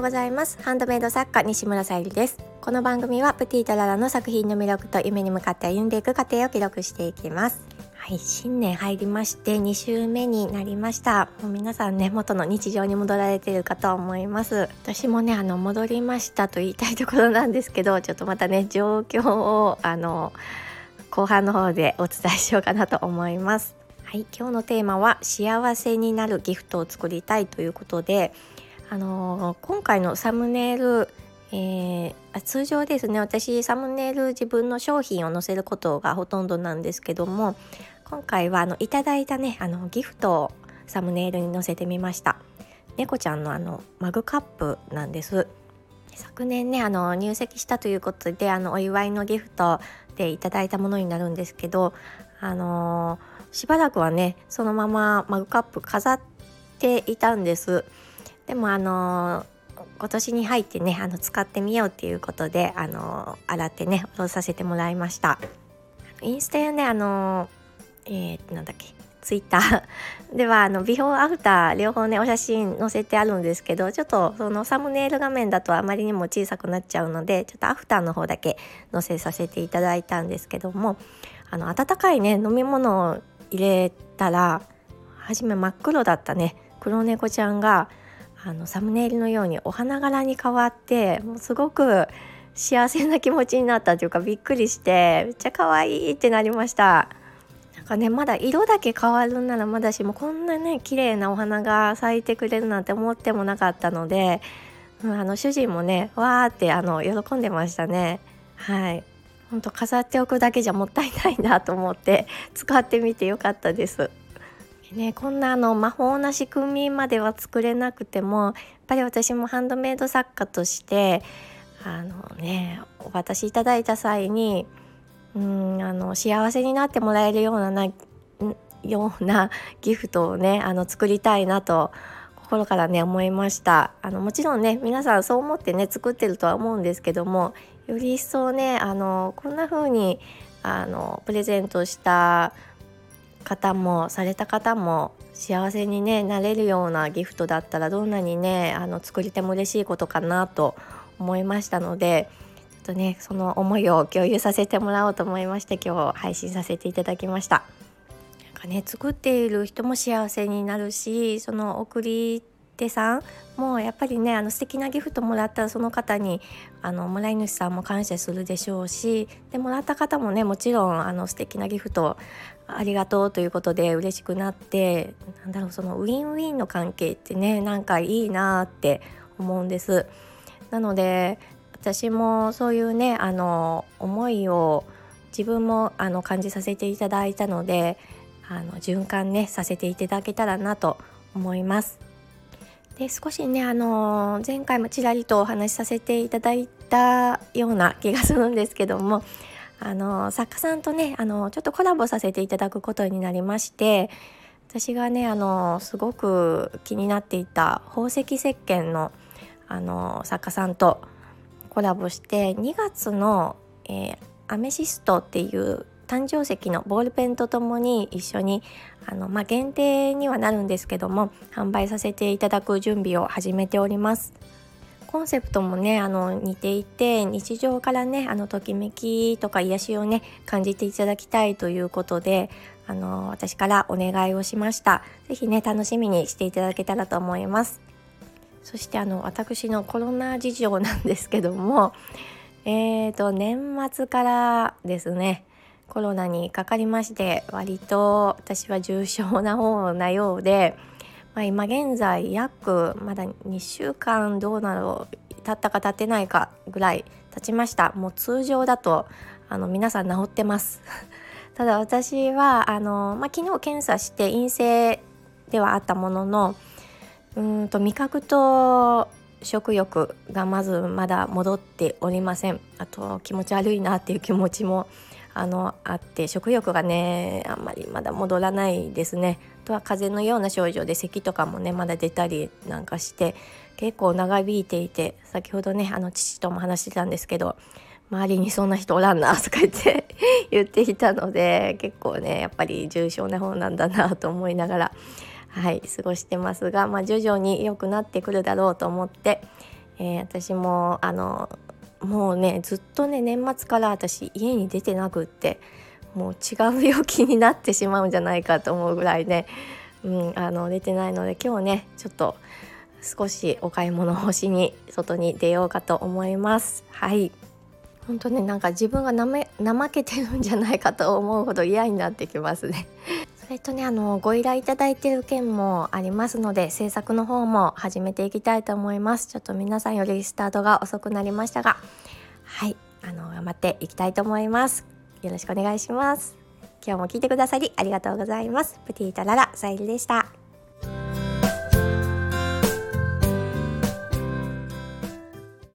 ようございます。ハンドメイド作家西村さゆりです。この番組はプティートララの作品の魅力と夢に向かって歩んでいく過程を記録していきます。はい新年入りまして2週目になりました。もう皆さんね元の日常に戻られているかと思います。私もねあの戻りましたと言いたいところなんですけどちょっとまたね状況をあの後半の方でお伝えしようかなと思います。はい、今日のテーマは幸せになるギフトを作りたいということで、あの、今回のサムネイル、えー、通常ですね私サムネイル自分の商品を載せることがほとんどなんですけども今回はあのいただいたねあのギフトをサムネイルに載せてみました。猫ちゃんのあのマグカップなんです。昨年ねあの入籍したということであのお祝いのギフトでいただいたものになるんですけどあのーしばらくはねそのままマグカップ飾っていたんです。でもあの今年に入ってねあの使ってみようっていうことであの洗ってねおろさせてもらいました。インスタやねあのえー、なんだっけツイッター。ではあのビフォーアフター両方ねお写真載せてあるんですけどちょっとそのサムネイル画面だとあまりにも小さくなっちゃうのでちょっとアフターの方だけ載せさせていただいたんですけどもあの温かいね飲み物を入れたら初め真っ黒だったね黒猫ちゃんがあのサムネイルのようにお花柄に変わってもうすごく幸せな気持ちになったというかびっくりしてめっちゃ可愛いってなりました。なんかねまだ色だけ変わるんならまだしもこんなね綺麗なお花が咲いてくれるなんて思ってもなかったので、うん、あの主人もねわーってあの喜んでましたね。はい。ほんと飾っておくだけじゃもったいないなと思って使ってみてよかったです。ね、こんなあの魔法な仕組みまでは作れなくてもやっぱり私もハンドメイド作家としてあのねお渡しいただいた際にうんあの幸せになってもらえるようななような ギフトをねあの作りたいなと心からね思いました。あのもちろんね皆さんそう思ってね作ってるとは思うんですけどもより一層ねあのこんな風にあにプレゼントした方もされた方も幸せに、ね、なれるようなギフトだったらどんなにねあの作り手も嬉しいことかなと思いましたのでちょっとねその思いを共有させてもらおうと思いまして今日配信させていただきました。なんかね作っている人も幸せになるしその送り手さんもうやっぱりねあの素敵なギフトもらったらその方にあのもらい主さんも感謝するでしょうしでもらった方もねもちろんあの素敵なギフトありがとうということで嬉しくなってなんだろうそのウィンウィンの関係ってねなんかいいなって思うんです。なので私もそういうねあの思いを自分もあの感じさせていただいたのであの循環ねさせていただけたらなと思います。で少しねあの前回もちらりとお話しさせていただいたような気がするんですけども あの作家さんとねあのちょっとコラボさせていただくことになりまして私がねあのすごく気になっていた宝石石鹸のあの作家さんとコラボして2月の、えー、アメシストっていう誕生石のボールペンとともに一緒にあの、まあ、限定にはなるんですけども販売させていただく準備を始めております。コンセプトもねあの似ていて日常からねあのときめきとか癒しをね感じていただきたいということであの私からお願いをしました是非ね楽しみにしていただけたらと思いますそしてあの私のコロナ事情なんですけどもえーと年末からですねコロナにかかりまして割と私は重症な方なようで、まあ、今現在約まだ2週間どうなろう経ったか経ってないかぐらい経ちました。もう通常だとあの皆さん治ってます。ただ私はあの、まあ、昨日検査して陰性ではあったもののうんと味覚と食欲がまずまだ戻っておりません。あと気持ち悪いなっていう気持ちもあのあって食欲がねあんまりまだ戻らないですね。とは風邪のような症状で咳とかもねまだ出たりなんかして結構長引いていて先ほどねあの父とも話してたんですけど周りにそんな人おらんなとか言って 言っていたので結構ねやっぱり重症な方なんだなと思いながらはい過ごしてますが、まあ、徐々に良くなってくるだろうと思って、えー、私もあのもうねずっとね年末から私家に出てなくってもう違う病気になってしまうんじゃないかと思うぐらいね、うん、あの出てないので今日ねちょっと少しお買い物をしに外に出ようかと思います。はい。本当ねなんか自分がなめ怠けてるんじゃないかと思うほど嫌になってきますね。それとねあのご依頼いただいている件もありますので制作の方も始めていきたいと思います。ちょっと皆さんよりスタートが遅くなりましたがはい。あの頑張っていきたいと思います。よろしくお願いします。今日も聞いてくださりありがとうございます。プティータララさゆりでした。